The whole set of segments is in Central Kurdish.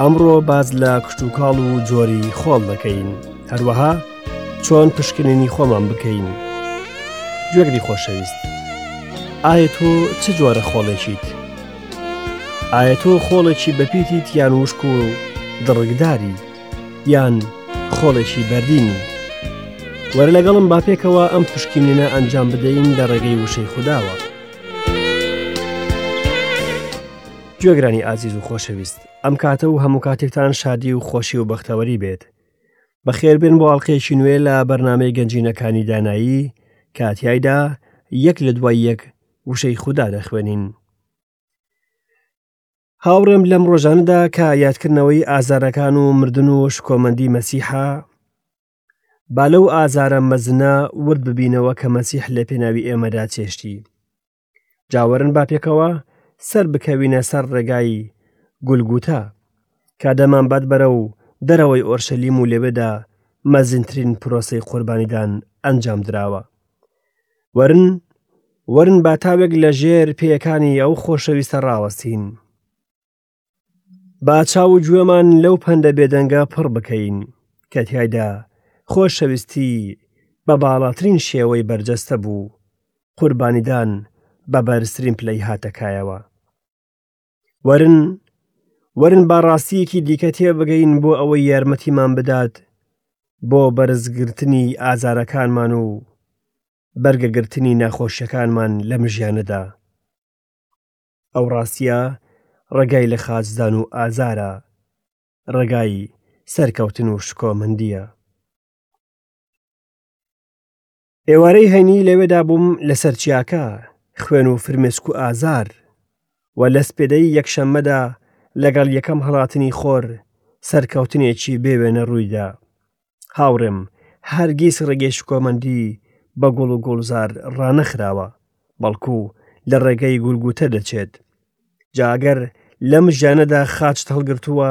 ئەمڕۆ باز لە کشتتوکاڵ و جۆری خۆڵ دەکەین هەروەها چۆن پشکنینی خۆمان بکەین گوێگری خۆشەویست ئایا تۆ چ جۆرە خۆڵێکیت ئایە تۆ خۆڵێکی بەپیتی تیان وشک و دڕکداری یان خۆڵێکی بەردینی وەرە لەگەڵم باپێکەوە ئەم پشکینە ئەنجام بدەین لە ڕێگەی وشەی خودداوە گوێگرانی ئازیز و خۆشەویست ئەم کاتە و هەموو کاتێکتان شادی و خۆشی و بەختەوەری بێت بەخێربێن بۆ ئاڵلقەیەکی نوێ لە بەرنمەی گەنجینەکانی دانایی کاتیایدا یەک لە دوای یەک وشەی خودا دەخوێنین. هاوڕێم لەم ڕۆژانەدا کە یادکردنەوەی ئازارەکان و مردن و شکۆمەندی مەسیحا با لەو ئازارە مەزنە ورد ببینەوە کە مەسیح لە پێناوی ئێمەدا چێشتی جاوەرن با پێکەوە سەر بکەوینە سەر ڕێگایی گولگوتە کە دەمان بەد بەرە و دەرەوەی ئۆرشەلیم و لەوێدا مەزنترین پرۆسی قوربانیدان ئەنجام دراوە وەرن وەرن با تاوێک لە ژێر پێیەکانی ئەو خۆشەویستە ڕاوەستین با چاو و گوێمان لەو پەندە بێدەنگە پڕ بکەین کە تایدا خۆشەویستی بە باڵاترین شێوەی بەرجەستە بوو قوربانیدان بە بەرزترین پلەی هاتەکایەوە وەرن وەرن با ڕاستیەکی دیکە تێبگەین بۆ ئەوەی یارمەتیمان بدات بۆ بەرزگرتنی ئازارەکانمان و بەرگەگرتنی ناخۆشیەکانمان لە مژیانەدا ئەو ڕاستە ڕێگای لە خاچدان و ئازارە ڕێگای سەرکەوتن و شکۆمەندیە ئێوارەی هەینی لەوێدا بووم لەسەر چیاکە خوێن و فرمێسک و ئازار و لە سپێدەی یەکشەممەدا لەگەڵ یەکەم هەڵاتنی خۆر سەرکەوتنێکی بێوێنە ڕوویدا هاوڕێم هەرگیز ڕێگەی شکۆمەندی بە گوڵ و گوڵزار ڕانەخراوە بەڵکو لە ڕێگەی گولگوتە دەچێت جاگەر لەم ژیانەدا خاچت هەڵگرتووە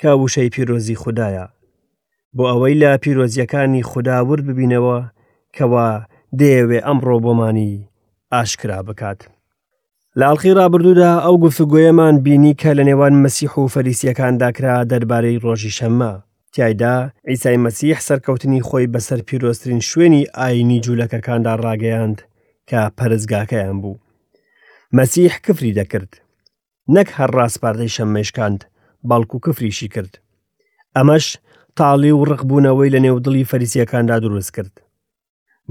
کە وشەی پیرۆزی خودایە بۆ ئەوەی لە پیرۆزیەکانی خوددا ورد ببینەوە کەوا دەیەوێ ئەمڕۆ بۆمانی ئاشکرا بکات. لە ئەڵلقەی ڕابردوودا ئەو گفتوگوۆیەمان بینی کە لە نێوان مەسیح و فەریسیەکان داکرا دەربارەی ڕۆژی شەممە. تایدا ئیسای مەسیح سەرکەوتنی خۆی بەسەر پیرۆزترین شوێنی ئاینی جوولەکەکاندا ڕاگەیاند کە پەرزگاکەیان بوو. مەسیح کفری دەکرد. نەک هەر ڕاسپاردەی شەممەی شکاند بەڵکو کفریشی کرد ئەمەش تاڵی و ڕقبوونەوەی لە نێو دڵی فەریسیەکاندا دروست کرد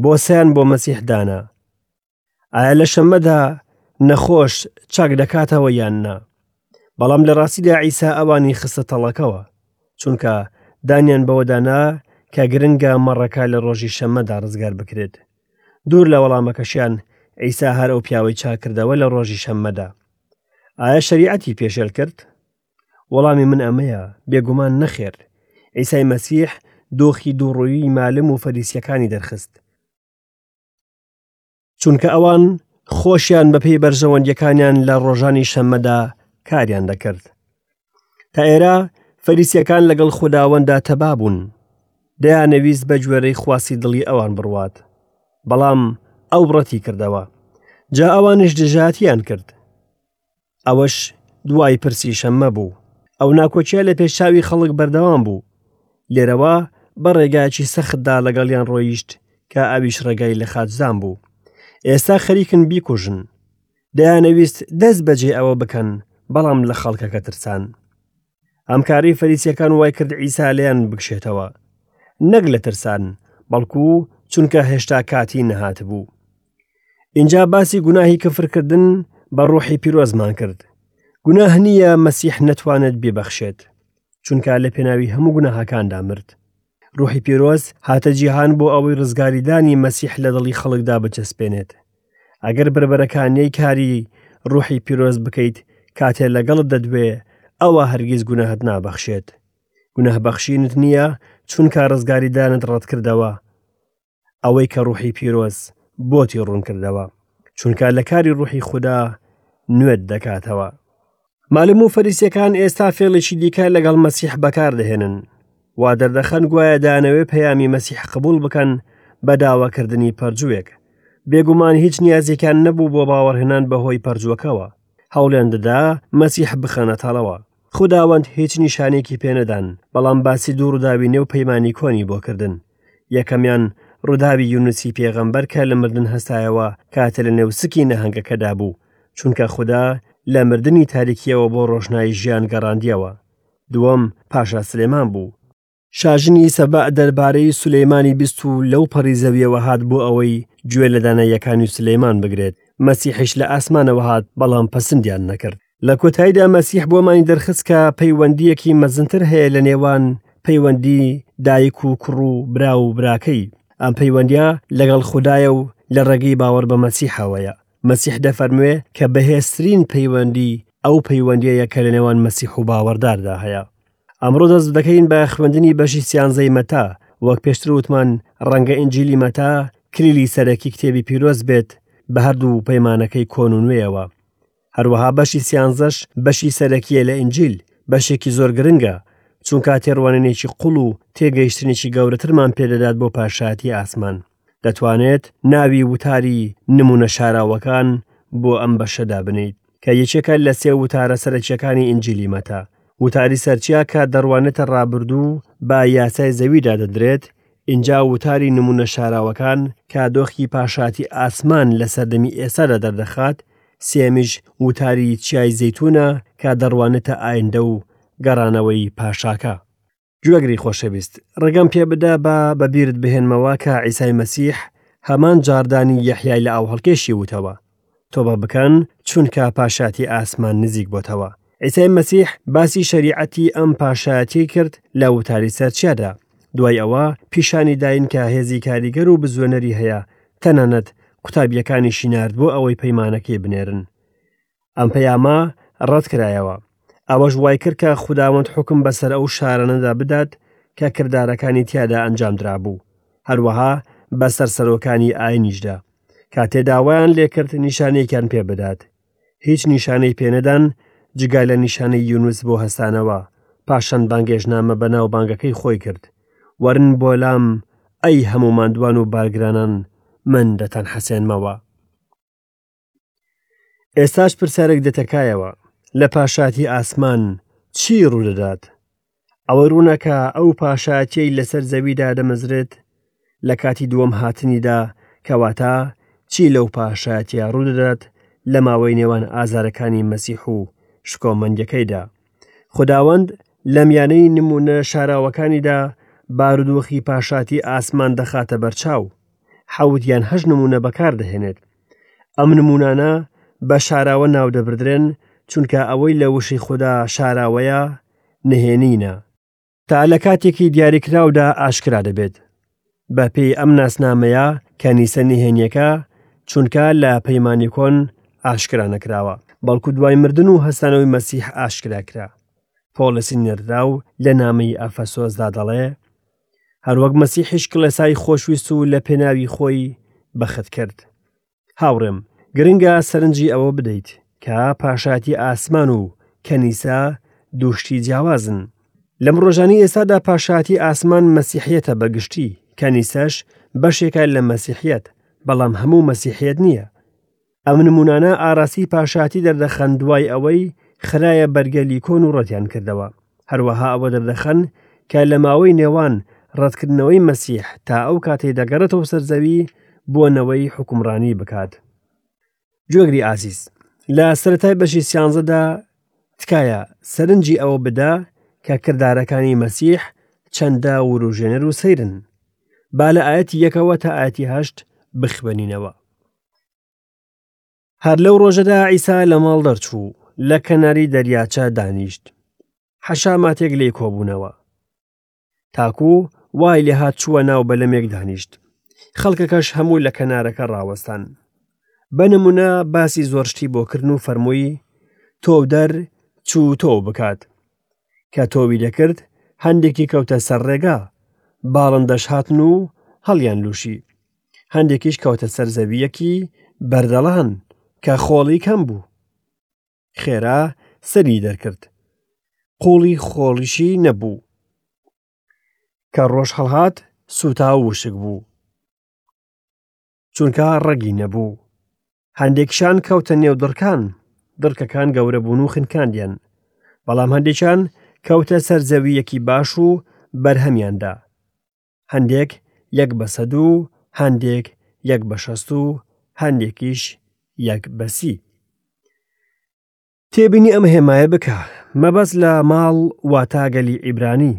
بۆ سیان بۆ مەسیح دانا ئایا لە شەممەدا نەخۆش چاک دەکاتەوە یان نا بەڵام لە ڕاستیدا عیسا ئەوانی خستە تەڵەکەوە چونکە دانیان بەوەدانا کە گرنگە مەڕەکە لە ڕۆژی شەممەدا ڕزگار بکرێت دوور لە وەڵامەکەشیان عیسا هەر ئەو پیاوەی چاکردەوە لە ڕۆژی شەممەدا. ئایا شەریعەتی پێشێل کرد؟ وەڵامی من ئەمەیە، بێگومان نەخێر. عیسای مەسیح دۆخی دووڕوویی مالم و فەریسییەکانی دەرخست. چونکە ئەوان خۆشیان بەپێی بەرژەوەندییەکانیان لە ڕۆژانی شەممەدا کاریان دەکرد. تا ئێرە فەریسیەکان لەگەڵ خوداوەندا تەبا بوون دەیانەویست بە گوێرەی خواسی دڵی ئەوان بڕوات بەڵام ئەو ڕەتی کردەوە جا ئەوانش دژاتیان کرد ئەوەش دوای پرسی شەممە بوو ئەو ناکۆچە لە پێشاوی خەڵک بەردەوام بوو لێرەوە بە ڕێگایکی سەختدا لەگەڵیان ڕۆیشت کە ئەویش ڕێگای لە خاچزان بوو ئێستا خەریکن بیکوژن دەیانەویست دەست بەجێ ئەوە بکەن بەڵام لە خەڵکەکە ترسان ئەم کاری فەریسیەکان وای کرد ئیسا لێیان بکشێتەوە نەک لە ترسان بەڵکو چونکە هێشتا کاتی نەهات بوو اینجا باسی گوناهی کەفرکردن بە ڕۆحی پیرۆزمان کرد گوناه نییە مەسیح نەتوانێت ببەخشێت چونکە لە پێناوی هەموو گوناهەکاندا مرد ڕوحی پیرۆز هاتە جیهان بۆ ئەوەی ڕزگاریدانی مەسیح لە دڵی خەڵکدا بچەسپێنێت ئەگەر بربەرەکانیەی کاری ڕوحی پیرۆز بکەیت کاتێ لەگەڵت دەدوێ ئەوە هەرگیز گوناهت نابەخشێت گوناه بەخشینت نییە چونکە ڕزگاریدانت ڕەتکردەوە ئەوەی کە ڕوحی پیرۆز بۆتی ڕوون کردەوە چونکە لە کاری ڕوحی خوددا نوێت دەکاتەوە مالم و فەریسیەکان ئێستا فێڵێکی دیکە لەگەڵ مەسیح بەکاردەهێنن وا دەردەخەن گوایە دانەوێ پەیامی مەسیح قبول بکەن بە داواکردنی پەرجوێک بێگومان هیچ نیازێکیان نەبوو بۆ باوەڕهێنان بەهۆی پەرجوەکەوە هەوڵێن دەدا مەسیح بخەنە تەڵەوە خداوەند هیچ نیشانێکی پێنەدان بەڵام باسی دوو ڕووداوی نێو پەیمانانی کۆنی بۆ کردن یەکەمیان ڕووداوی یونسی پێغەمبەر کە لە مردن هەستایەوە کاتێ لە نێو سکی نەهەنگەکەدا بوو چونکە خودا لە مردنی تاریکیەوە بۆ ڕۆژنایی ژیان گەڕاندیەوە دووەم پاشا سلێمان بوو شاژنی سەبەع دەربارەی سولەیمانی بیست و لەو پەڕی زەویەوە هات بۆ ئەوەی گوێ لە داناییەکانی سولەیمان بگرێت مەسیحیش لە ئاسمانەوە هات بەڵام پەسندیان نەکرد. لە کۆتاییدا مەسیح بۆمانی دەرخست کە پەیوەندیەکی مەزنتر هەیە لە نێوان پەیوەندی دایک و کوڕ و برا و براکەی ئەم پەیوەندیا لەگەڵ خوددایە و لە ڕێگەی باوەڕ بە مەسیحەوەیە مەسیح دەفەرموێ کە بەهێزترین پەیوەندی ئەو پەیوەندیەیە کە لە نێوان مەسیح و باوەڕداردا هەیە ئەمڕۆ دەست دەکەین بە خوێندنی بەشی سیانزەی مەتا وەک پێشتر وتمان ڕەنگە ئنجیلی مەتا کلیلی سەرەکی کتێبی پیرۆز بێت بە هەردوو پەیمانەکەی کۆن و نوێەوە هەروەها بەشی سیانزەش بەشی سەرەکیە لە ئینجیل، بەشێکی زۆر گرنگە، چونکا تێڕوانینێکی قوڵ و تێگەیشتنێکی گەورەترمان پێدەدات بۆ پاشایەتی ئاسمان. دەتوانێت ناوی وتاری نمونە شاراوەکان بۆ ئەم بەشە دابنێیت، کە یەکێکە لە سێ وتارە سەرەکیەکانی ئینجیلی مەتا. وتاری سەرچیا کە دەڕوانێتە ڕابردوو و بە یاسای زەوی دادەنرێت، ئینجا وتاری نمونە شاراوەکان کە دۆخی پاشایەتی ئاسمان لە سەردەمی ئێستادا دەردەخات، سێیەمیش وتاری چیای زەیتونە کە دەڕوانێتە ئایندە و گەڕانەوەی پاشاکە. گوێگری خۆشەویست، ڕێگەم پێ بدە با بە بیرت بهێنمەوە کە عیسای مەسیح هەمان جاڕدانی یەحیای لە ئاوهەڵکێشی وتەوە، تۆبە بکەن چونکە پاشایەتی ئاسمان نزیک بۆتەوە، عیسای مەسیح باسی شەریعەتی ئەم پاشایەتی کرد لە وتاری سەرچیادا دوای ئەوە پیشانی داین کە هێزی کاریگەر و بزوێنەری هەیە تەنانەت قوتابیەکانی شینارد بۆ ئەوەی پەیمانەکەی بنێرن ئەم پەیامە ڕەت کرایەوە ئەوەش وای کرد کە خودداوەند حکم بەسەر ئەو شارانەدا بدات کە کردارەکانی تیادا ئەنجام درابوو هەروەها بەسەر سەرۆکانی ئاینیشدا کاتێ داوایان لێکرد نیشانێکیان پێ بدات هیچ نیشانەی پێنەدان جگە لە نیشانەی یونس بۆ هەستانەوە، پاشان بانگێشنامە بە ناوبانگەکەی خۆی کرد، وەرن بۆ لام ئەی هەموو ماندوان و بارگرانان من دەتانحەسێنمەوە. ئێستاش پرسیارێک دێتەکایەوە، لە پاشایەتی ئاسمان چی ڕوودەدات؟ ئەوە ڕوونە کە ئەو پاشایەتیەی لەسەر زەویدا دەمەزرێت لە کاتی دووەم هاتنیدا کەواتە چی لەو پاشایەتیە ڕوودەدات لە ماوەی نێوان ئازارەکانی مەسیح و شکۆمەندەکەیدا خداوەند لە میانەی نمونە شاراوەکانیدا بارودۆخی پاشاتی ئاسمان دەخاتە بەرچاو حەوت یان هەش نمونە بەکاردەهێنێت ئەم نمونانە بە شاراوە ناودەبردرێن چونکە ئەوەی لە وشەی خودا شاراوەیە نهێنینە. تا لە کاتێکی دیاریکراودا ئاشکرا دەبێت. بە پێی ئەم ناسنامەیە کەنیسە نهێنیەکە چونکە لە پەیمانی کۆن ئاشکرا نەکراوە بەڵکو دوای مردن و هەستانەوەی مەسیح ئاشکرا کرا. پۆڵسی نێردراو لە نامەی ئەفەسۆسدا دەڵێ، هەروەک مەسیحیش کڵێسای خۆشویست و لە پێناوی خۆی بەخت کرد هاوڕێم گرنگە سەرنجی ئەوە بدەیت کە پاشایەتی ئاسمان و کەنیسە دووشتی جیاوازن لەم ڕۆژانی ئێستادا پاشایەتی ئاسمان مەسیحیەتە بەگشتی کەنیسەش بەشێکە لە مەسیحیەت بەڵام هەموو مەسیحیت نییە ئەم نمونانە ئاراسی پاشایەتی دەردەخەن دوای ئەوەی خرایە بەرگەلی کۆن و ڕەتیان کردەوە هەروەها ئەوە دەردەخەن کە لە ماوەی نێوان ڕەتکردنەوەی مەسیح تا ئەو کاتی دەگەڕێتەوە سەرزەوی بۆ نەوەی حکومڕانی بکات جۆگری ئازیز لە سەتای بەشی سیانزەدا تکایە سەرنجی ئەوە بدە کە کردارەکانی مەسیح چەندە وروژێنەر و سەیرن با لە ئاەتی یەکەوە تا ئاەتی هەشت بخوێنینەوە هەر لەو ڕۆژەدا عیسا لە ماڵ دەرچوو لە کەناری دەریاچە دانیشت حەشاماتێک لێ کۆبوونەوە تاکو وای لێ هات چووە ناو بەلەمێک دانیشت خەڵکەکەش هەموو لە کەنارەکە ڕاوەستان بە نمونە باسی زۆر شتی بۆکردن و فەرمووی تۆو دەر چوو تۆ بکات کە تۆوی دەکرد هەندێکی کەوتە سەر ڕێگا باڵندەش هاتن و هەڵیان لوشی هەندێکیش کەوتە سەر زەوییەکی بەردەڵان کە خۆڵی کەم بوو خێرا سەری دەرکرد قوڵی خۆڵیشی نەبوو کە ڕۆژ هەڵهات سوتا وشک بوو چونکە ڕەگی نەبوو هەندێکشان کەوتە نێو دڕکان دڕکەکان گەورە بوون و خنکاندیان بەڵام هەندێکیان کەوتە سەر زەوییەکی باش و بەرهەمیاندا هەندێک یەک بە سەد و هەندێک یەک بە شەست و هەندێکیش یەک بە سی تێبینی ئەم هێمایە بکە مەبەست لە ماڵ واتاگەلی ئیبرانی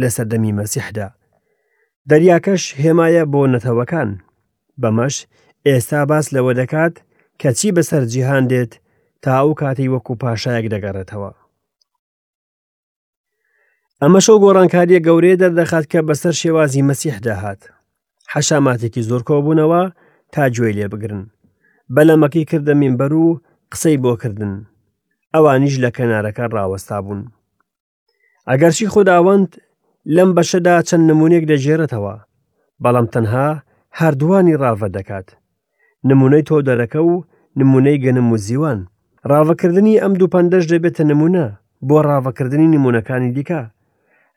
لە سەردەمی مەسیحدا دەریاکەش هێمایە بۆ نەتەوەکان بەمەش ئێستا باس لەوە دەکات کە چی بەسەر جیهان دێت تا ئەو کاتی وەکو پاشایەک دەگەڕێتەوە ئەمەشەو گۆڕانکاریە گەورەیە دەردەخات کە بەسەر شێوازی مەسیحدا هات حەشاماتێکی زۆر کۆبوونەوە تا گوێی لێ بگرن بەلەمەکەی کردە مینبەر و قسەی بۆ کردن ئەوانیش لە کەنارەکە ڕاوەستا بوون ئەگەرچی خوداوەند لەم بەشەدا چەند نمونێک دەژێرەتەوە بەڵام تەنها هەردووانی ڕاڤە دەکات نمونەی تۆو دەرەکە و نمونەی گەنم و زیوان. ڕاڤەکردنی ئەم دوو پەندەش دەبێتە نمونە بۆ ڕاڤەکردنی نمونەکانی دیکە.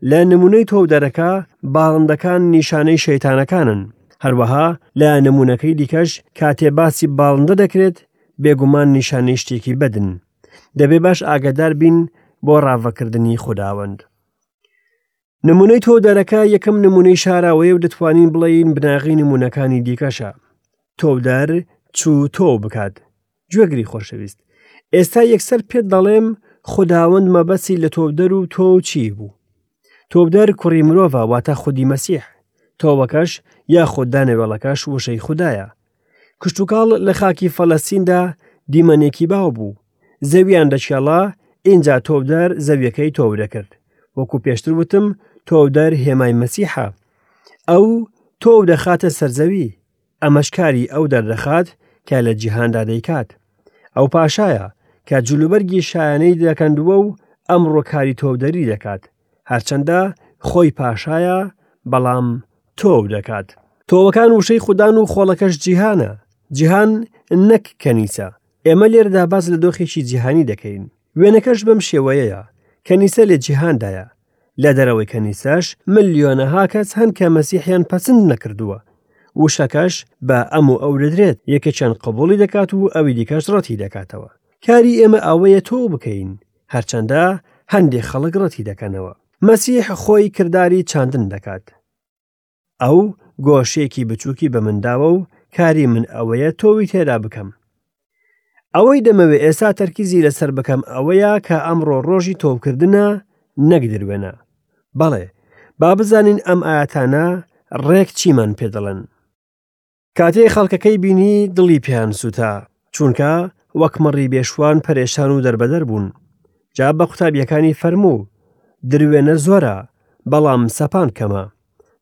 لە نمونەی تۆو دەرەکە باڵندەکان نیشانەی شەیتانەکانن. هەروەها لە نمونەکەی دیکەش کاتێ باسی باڵندە دەکرێت بێگومان نیشانەی شتێکی بەدن. دەبێ باش ئاگەدار بین بۆ ڕاڤەکردنی خوداوەند. نمونەی تۆ دەرەکە یەکەم نمونەی شاراوەیە و دەتوانین بڵێین بناغی نمونونەکانی دیکەشە تۆودار چوو تۆ بکات گوێگری خۆشەویست ئێستا یەکسەر پێت دەڵێم خداوەند مەبەسی لە تۆودەر و تۆ چی بوو تۆبدەر کوڕی مرۆڤ واتە خودی مەسیح تۆوەکەش یاخود دانەوێڵەکەش وشەی خوددایە کشتوکاڵ لە خاکی فەلەستیندا دیمەنێکی باو بوو زەویان دەچێڵا ئینجا تۆودار زەویەکەی تۆو دەکرد وەکو پێشتر وتم تۆودار هێمای مەسیحە ئەو تۆو دەخاتە سەرزەوی ئەمەشکاری ئەو دەردەخات کە لە جیهاندا دەیکات ئەو پاشایە کە جلوبەرگی شایانەی دەکەندووە و ئەمڕۆ کاری تۆودەری دەکات هەرچەندە خۆی پاشایە بەڵام تۆو دەکات تۆوەکان وشەی خوددان و خۆڵەکەش جیهانە جیهان نەک کەنیسە ئێمە لێردا باز لە دۆخێکی جیهانی دەکەین وێنەکەش بەم شێوەیەیە کەنیسە لە جیهاندایە لە دەرەوەی کەنیسەش ملیۆنەها کەس هەن کە مەسیحیان پەسند نەکردووە وشەکەش بە ئەم و ئەو دەدرێت یەکێکیان قبولی دەکات و ئەوی دیکەش ڕەتی دەکاتەوە کاری ئێمە ئەوەیە تۆ بکەین هەرچەندە هەندێک خەڵک ڕەتی دەکەنەوە مەسیح خۆی کردداری چاندن دەکات ئەو گۆشێکی بچووکی بە منداوە و کاری من ئەوەیە تۆوی تێدا بکەم ئەوەی دەمەوێ ئێستا تەرکیزی لەسەر بکەم ئەوەیە کە ئەمڕۆ ڕۆژی تۆوکردە نەگدروێنە بەڵێ با بزانین ئەم ئاەتانە ڕێک چیمان پێ دەڵێن کاتێ خەڵکەکەی بینی دڵی پێیان سووتا چونکە وەک مەڕی بێشوان پەرێشان و دەربەدەر بوون جا بە قوتابیەکانی فەرموو دروێنە زۆرە بەڵام سەپان کەمە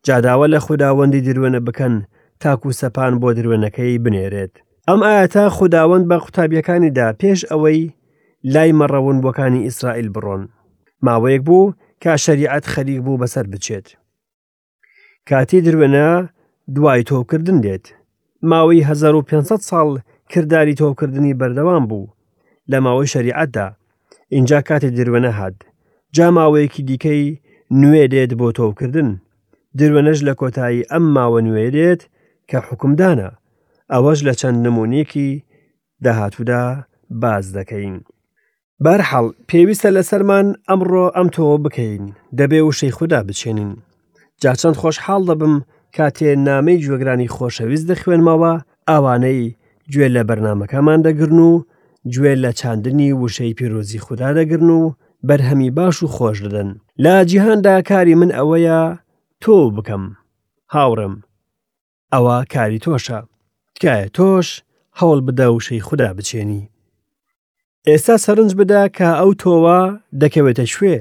جاداوە لە خوداوەندی دروێنە بکەن تاکو سەپان بۆ دروێنەکەی بنێرێت ئەم ئاەتە خوداوەند بە قوتابیەکانیدا پێش ئەوەی لای مەڕەون بۆکانی ئیسرائیل بڕۆن ماوەیەک بوو کە شەریعەت خەریک بوو بەسەر بچێت کاتی دروێنە دوای تۆکردن دێت ماوەی 1500 ساڵ کردداری تۆکردنی بەردەوام بوو لە ماوەی شەریعەتدا ئینجا کاتی دروێنە هات جا ماوەیەکی دیکەی نوێ دێت بۆ تۆکردن دروێنەش لە کۆتایی ئەم ماوە نوێ دێت کە حکومدانە ئەوەش لە چەند نمونونێکی داهاتوودا باز دەکەین بەرحاڵ پێویستە لەسەرمان ئەمڕۆ ئەم تۆ بکەین دەبێ وشەی خوددا بچێنین جاچەند خۆشحاڵ دەبم کاتێ نامەی گوێگرانی خۆشەویست دەخوێنمەوە ئەوانەی گوێ لە بەرنمەکەمان دەگرن و گوێ لە چاندنی وشەی پیرۆزی خوددا دەگرن و بەرهەمی باش و خۆش دەدەن لە جیهاندا کاری من ئەوەیە تۆ بکەم هاوڕم ئەوە کاری تۆشە تکایە تۆش هەوڵ بدە وشەی خوددا بچێنی ئێستا سەرنج بدا کە ئەو تۆوە دەکەوێتە شوێ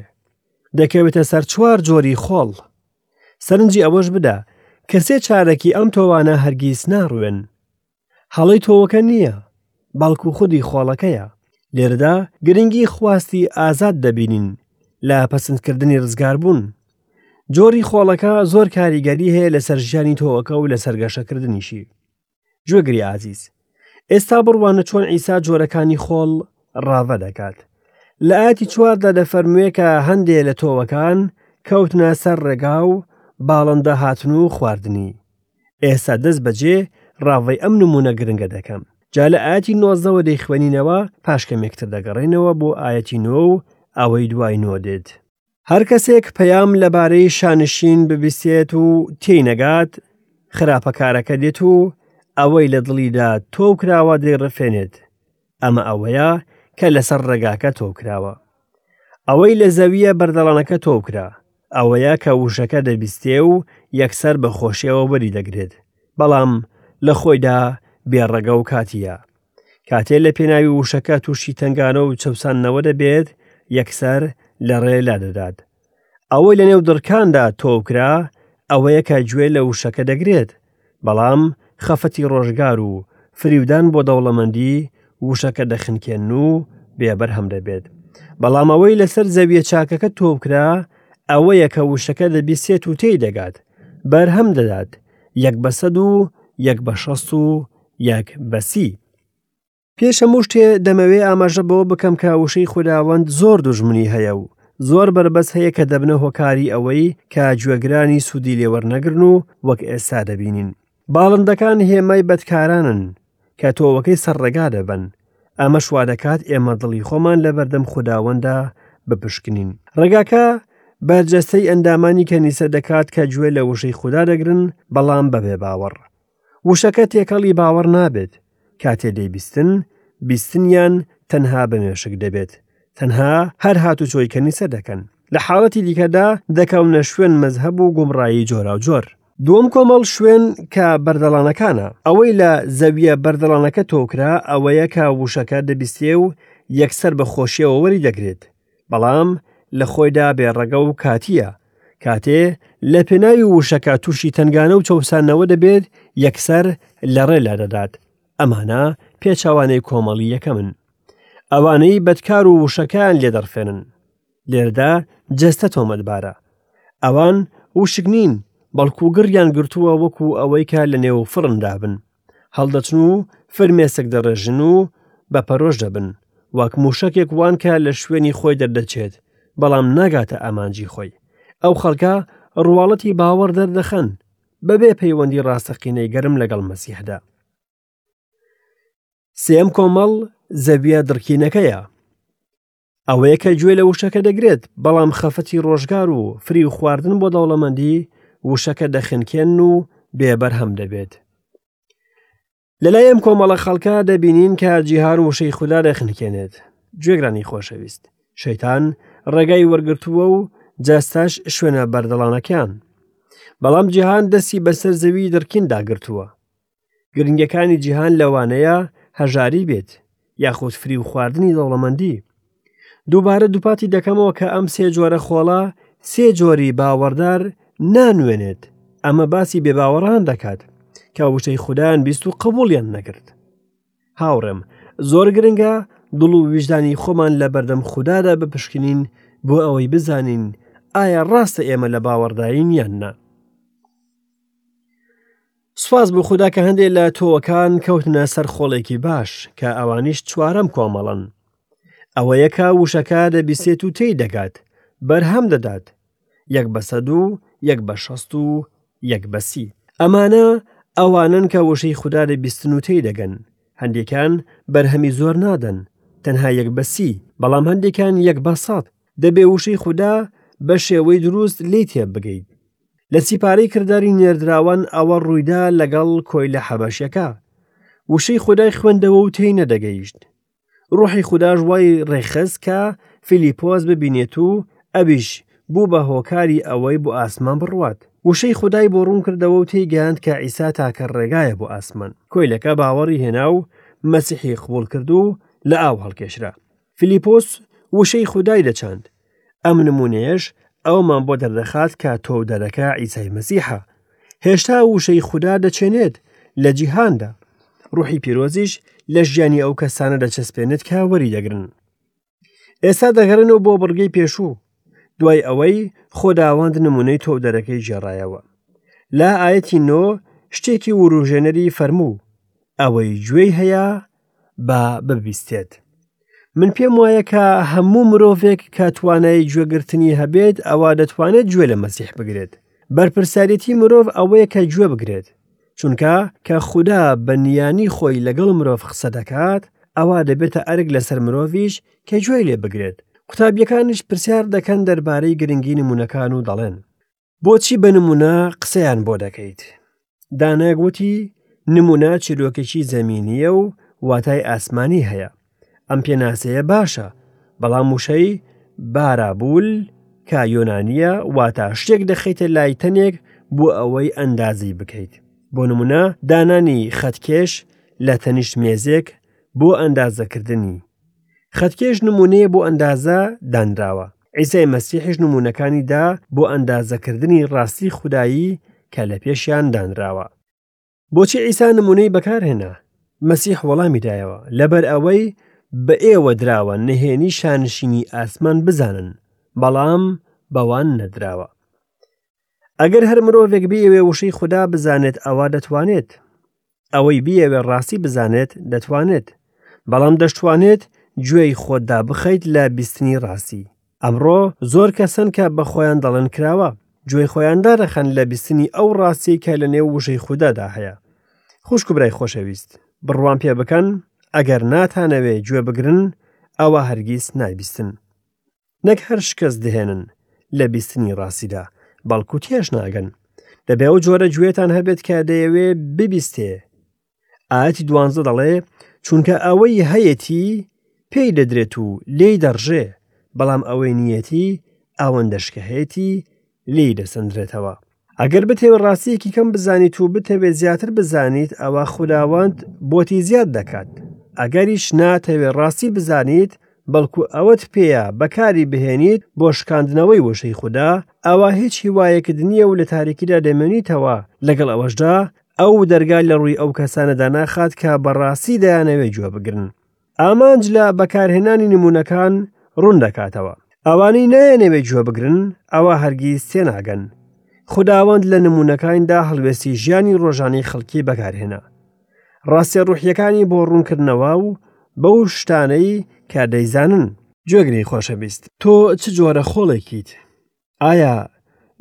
دەکەوێتە سەر چوار جۆری خۆڵ سەرنجی ئەوەش بدە کەسێ چارەکی ئەم تۆوانە هەرگیز ناڕوێن هەڵی تۆوەکە نییە بەڵکو خودی خۆڵەکەیە. لێرەدا گرنگی خواستی ئازاد دەبینین لە پەسندکردنی ڕزگاربوون. جۆری خۆڵەکە زۆر کاریگەری هەیە لەسەر ژیانی تۆوەکە و لەسەر گەشەکردنیشی. گوێگری ئازیز. ئێستا بڕوانە چۆن ئیسا جۆرەکانی خۆڵ ڕاڤە دەکات. لە ئاتی چواردا دەفەرموێ کە هەندێ لە تۆوەکان کەوتنە سەر ڕێگا و باڵندە هاتن و خواردنی. ئێستا دەست بەجێ ڕاڤەی ئەم نموونە گرنگە دەکەم. جا لە ئایەتی نۆزدەوە دەیخوێنینەوە پاش کەمێکتر دەگەڕێینەوە بۆ ئایەتی نۆ و ئەوەی دوای نۆ دێت. هەر کەسێک پەیام لەبارەی شانشین ببیستێت و تێی نەگات، خراپەکارەکە دێت و ئەوەی لە دڵیدا تۆو کراوە دەیڕفێنێت، ئەمە ئەوەیە کە لەسەر ڕێگاکە تۆکراوە ئەوەی لە زەویە بەردەڵانەکە تۆکرا ئەوەیە کە وشەکە دەبیستێ و یەکسەر بە خۆشیەوە وەری دەگرێت بەڵام لە خۆیدا بێڕەگە و کاتیە کاتێ لە پێناوی وشەکە تووشی تنگانە و چەسانەوە دەبێت یەکسەر لە ڕێ لا دەدات ئەوەی لە نێو دڕکاندا تۆوکرا ئەوەیە کە گوێ لە وشەکە دەگرێت، بەڵام خەفەتی ڕۆژگار و فریودان بۆ دەوڵەمەندی وشەکە دەخنکێنن و بێ بەرهەم دەبێت. بەڵام ئەوەی لەسەر زەوییە چاکەکە تۆوکرا ئەوەیە کە وشەکە دەبیسێت و تێیدەگات، بەرهەم دەدات، یەک بە سەد و یەک بە شەست و یەک بە سی. پێش هەموو شتێ دەمەوێ ئاماژە بەوە بکەم کە وشەی خوداوەند زۆر دوژمنی هەیە و زۆر بەربەست هەیە کە دەبنە هۆکاری ئەوەی کە گوێگرانی سوودی لێوەرنەگرن و وەک ئێستا دەبینین باڵندەکان هێمای بەدکارانن کە تۆوەکەی سەر ڕێگا دەبەن ئەمەش وا دەکات ئێمە دڵی خۆمان لە بەردەم خوداوەندا بپشکنین ڕێگاکە بەرجەستەی ئەندامانی کەنیسە دەکات کە گوێ لە وشەی خوددا دەگرن بەڵام بەبێ باوەڕ وشەکە تێکەڵی باوەڕ نابێت کاتێ دەیبیستن بیستنیان تەنها بە مێشک دەبێت تەنها هەر هاتوچۆی کەنیسە دەکەن لە حاڵەتی دیکەدا دەکەونە شوێن مەزهەب و گومڕایی جۆراو جۆر دووەم کۆمەڵ شوێن کە بەردەڵانەکانە ئەوەی لە زەویە بەردەڵانەکە تۆکرا ئەوەیە کە وشەکە دەبیستێ و یەکسەر بە خۆشیەوە وەری دەگرێت بەڵام لە خۆیدا بێ ڕەگە و کاتییە، کاتێ لە پێناوی وشەکە تووشی تەنگانە و چەوسانەوە دەبێت یەکسەر لە ڕێ لادەدات، ئەمانە پێچەوانەی کۆمەڵی یەکەمن. ئەوانەی بەدکار و وشەکەیان لێ دەڕفێنن. لێرەدا جەستە تۆمەتبارە. ئەوان وشک نین، بەڵکو گڕیان گرتووە وەکو ئەوەی کە لە نێو فڕندا بن. هەڵدەچن و فرمێسک دەڕێژن و بە پەرۆش دەبن، وەک مووشەکێک وان کە لە شوێنی خۆی دەردەچێت، بەڵام ناگاتە ئامانجی خۆی. ئەو خەڵکە ڕواڵەتی باوەڕ دەردەخەن، بەبێ پەیوەندی ڕاستەقینەی گەرم لەگەڵ مەسیحدا. سێیەم کۆمەڵ، زەوییە دڕکینەکەیە. ئەوەیە کە گوێ لە وشەکە دەگرێت بەڵام خەفەتی ڕۆژگار و فری و خواردن بۆ دەوڵەمەندی وشەکە دەخنکێن و بێبەر هەم دەبێت لەلایەم کۆمەڵە خەڵکە دەبینین کە جیهار وشەی خوددا دەخنکێنێت گوێگرانی خۆشەویست شەیتان ڕێگای وەرگتووە و جەستەش شوێنە بەردەڵانەکەیان بەڵام جیهان دەستی بەسەر زەوی دڕکین داگرتووە گرنگەکانی جیهان لەوانەیە هەژاری بێت یاخود فری و خواردنی دەوڵەمەندی دووبارە دووپاتی دەکەمەوە کە ئەم سێ جۆرە خۆڵە سێ جۆری باوەڕدار نانوێنێت ئەمە باسی بێباوەڕان دەکات کە وشەی خوددایان بیست و قبولیان نەکرد هاوڕێم زۆر گرنگە دڵ و ویژدانی خۆمان لە بەردەم خوددادا بپشکنین بۆ ئەوەی بزانین ئایا ڕاستە ئێمە لە باوەڕداین یان نا سوپاس بۆ خودا کە هەندێک لە تۆوەکان کەوتنە سەر خۆڵێکی باش کە ئەوانیش چوارەم کۆمەڵن ئەوە یەکە وشەکە دەبیسێت و تێی دەگات بەرهەم دەدات یەک بە سەد و یەک بە شەست و یەک بەسی ئەمانە ئەوانن کە وشەی خوددا لە بیستن و تێی دەگەن هەندێکان بەرهەمی زۆر نادەن تەنها یەک بەسی بەڵام هەندێکان یەک بە سەد دەبێ وشەی خوددا بە شێوەی دروست لی تێ بگەیت لە سیپارەی کرداری نێردراوان ئەوە ڕوویدا لەگەڵ کۆیلە حەبەشەکە وشەی خودای خوێندەوە و تێی نەدەگەیشت ڕوحی خودداش وای ڕێخست کە فیلیپۆز ببینێت و ئەویش بوو بە هۆکاری ئەوەی بۆ ئاسمان بڕوات وشەی خودای بۆ ڕوون کردەوە و تێیگەیاند کە ئیسا تاکە ڕێگایە بۆ ئاسمان کۆیلەکە باوەڕی هێنا و مەسیحی قبول کرد و لە ئاو هەڵکێشرا فلیپۆس وشەی خودای دەچاند ئەم نمونەیەش ئەومان بۆ دەردەخات کە تۆ و دەرەکە ئیسای مەسیحە هێشتا وشەی خوددا دەچێنێت لە جیهاندا ڕوحی پیرۆزیش لە ژیانی ئەو کەسانە دەچەسپێنێت کە وەری دەگرن ئێستا دەگەرن و بۆ بڕگەی پێشوو دوای ئەوەی خۆداوەند نمونەی تۆ دەرەکەی ژێڕایەوە لا ئاەتی نۆ شتێکی وروژێنەری فەرموو ئەوەی گوێی هەیە با ببیستێت. من پێم وایە کە هەموو مرۆڤێک کە توانایی گوێگرتنی هەبێت ئەوە دەتوانێت گوێ لە مەسیح بگرێت. بەرپرسیارێتی مرۆڤ ئەوەیە کە گوێ بگرێت. چونکە کە خودا بە نیانی خۆی لەگەڵ مرۆڤ قسە دەکات، ئەوا دەبێتە ئەرک لەسەر مرۆڤیش کە گوێی لێ بگرێت. قوتابییەکانیش پرسیار دەکەن دەربارەی گرنگی نموونەکان و دەڵێن، بۆچی بە نمونە قسەیان بۆ دەکەیت دانایەک وتی نمونە چیرۆکێکی زەمینیە و واتای ئاسمانی هەیە ئەم پێناسەیە باشە بەڵام وشەی بارابول کە یۆنانیە واتا شتێک دەخیتە لای تەنێک بۆ ئەوەی ئەندازی بکەیت بۆ نمونە دانانی خەتکێش لە تەنیشت مێزێک بۆ ئەندازەکردنی خەتکێش نمونەیە بۆ ئەندازە دانراوە عیسای مەسیحیش نمونەکانی دا بۆ ئەندازەکردنی ڕاستی خودایی کە لە پێشیان دانراوە. بۆچی عیسا نمونەی بەکارهێنا؟ مەسیح وەڵامی دایەوە لەبەر ئەوەی بە ئێوە دراوە نهێنی شانشینی ئاسمان بزانن بەڵام بەوان نەدراوە. ئەگەر هەر مرۆڤێک بێوێ وشەی خوددا بزانێت ئەوە دەتوانێت. ئەوەی بیەوێ ڕاستی بزانێت دەتوانێت بەڵام دەشتوانێت گوێی خۆتدا بخەیت لە بیستنی ڕاستی ئەمڕۆ زۆر کەسن کە بە خۆیان دەڵێن کراوە گوێی خۆیان دەرەخەن لە بیستنی ئەو ڕاستی کە لە نێو وشەی خوددادا هەیە خوشک برای خۆشەویست بڕوان پێ بکەن ئەگەر ناتانەوێ گوێ بگرن ئەوە هەرگیز نایبیستن نەک هەر شکست دهێنن لە بیستنی ڕاستیدا بەڵکو تێش ناگەن دەبێ ئەو جۆرە گوێتان هەبێت کە دەیەوێ ببیستێ ئاەتی دوانزە دەڵێ چونکە ئەوەی هەیەتی پێی دەدرێت و لێی دەڕژێ بەڵام ئەوەی نیەتی ئەوەندەشکە هەیەتی لێی دەسەندرێتەوە. ئەگەر بتەوێت ڕاستیەکی کەم بزانیت و بتەوێت زیاتر بزانیت ئەوا خوداوەند بۆتی زیاد دەکات ئەگەریش ناتەوێت ڕاستی بزانیت بەڵکو ئەوەت پێیە بەکاری بهێنیت بۆ شکاندنەوەی وشەی خوددا ئەوا هیچ هیوایەکت نییە و لە تاریکیدا دەمێنیتەوە لەگەڵ ئەوەشدا ئەو دەرگا لە ڕووی ئەو کەسانەدا ناخات کە بەڕاستی دەیانەوێت گوێ بگرن ئامانج لە بەکارهێنانی نمونونەکان ڕوون دەکاتەوە ئەوانەی نایەنەوێت گوێ بگرن ئەوە هەرگیز تێناگەن خداوەند لە نمونونەکاندا هەڵوێستی ژیانی ڕۆژانی خەڵکی بەکارهێنا ڕاستە ڕوحیەکانی بۆ ڕوونکردنەوە و بەو شتانەی کە دەیزانن گوێگری خۆشەویست تۆ چ جۆرە خۆڵێکیت ئایا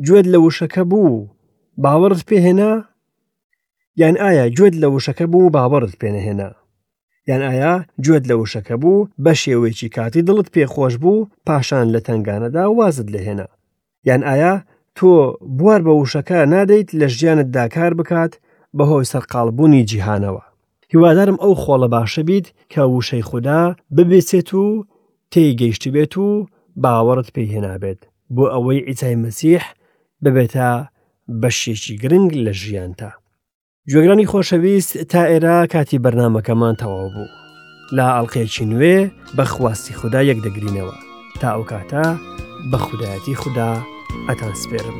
گوێت لە وشەکە بوو باوەڕت پێهێنا یان ئایا گوێت لە وشەکە بوو باوەڕت پێنەهێنا یان ئایا گوێت لە وشەکە بوو بە شێوەیەکی کاتی دڵت پێخۆش بوو پاشان لە تنگانەدا وازت لەهێنا یان ئایا تۆ بوار بە وشەکە نادەیت لە ژیانت داکار بکات بەهۆی سەرقالبوونی جیهانەوە هیوادارم ئەو خۆڵە باشە بیت کە وشەی خوددا ببێچێت و تێی گەیشت بێت و باوەڕت پێی هێنابێت بۆ ئەوەی ئیتای مەسیح ببێتە بەشێکی گرنگ لە ژیانتە گوێگرانی خۆشەویست تا ئێرە کاتی بەرنمەکەمان تەواو بوو لا ئەڵلقەیەکی نوێ بە خواستی خوددا یەک دەگرینەوە تا ئەو کاتە بە خودایەتی خوددا ئەتان سپێرم.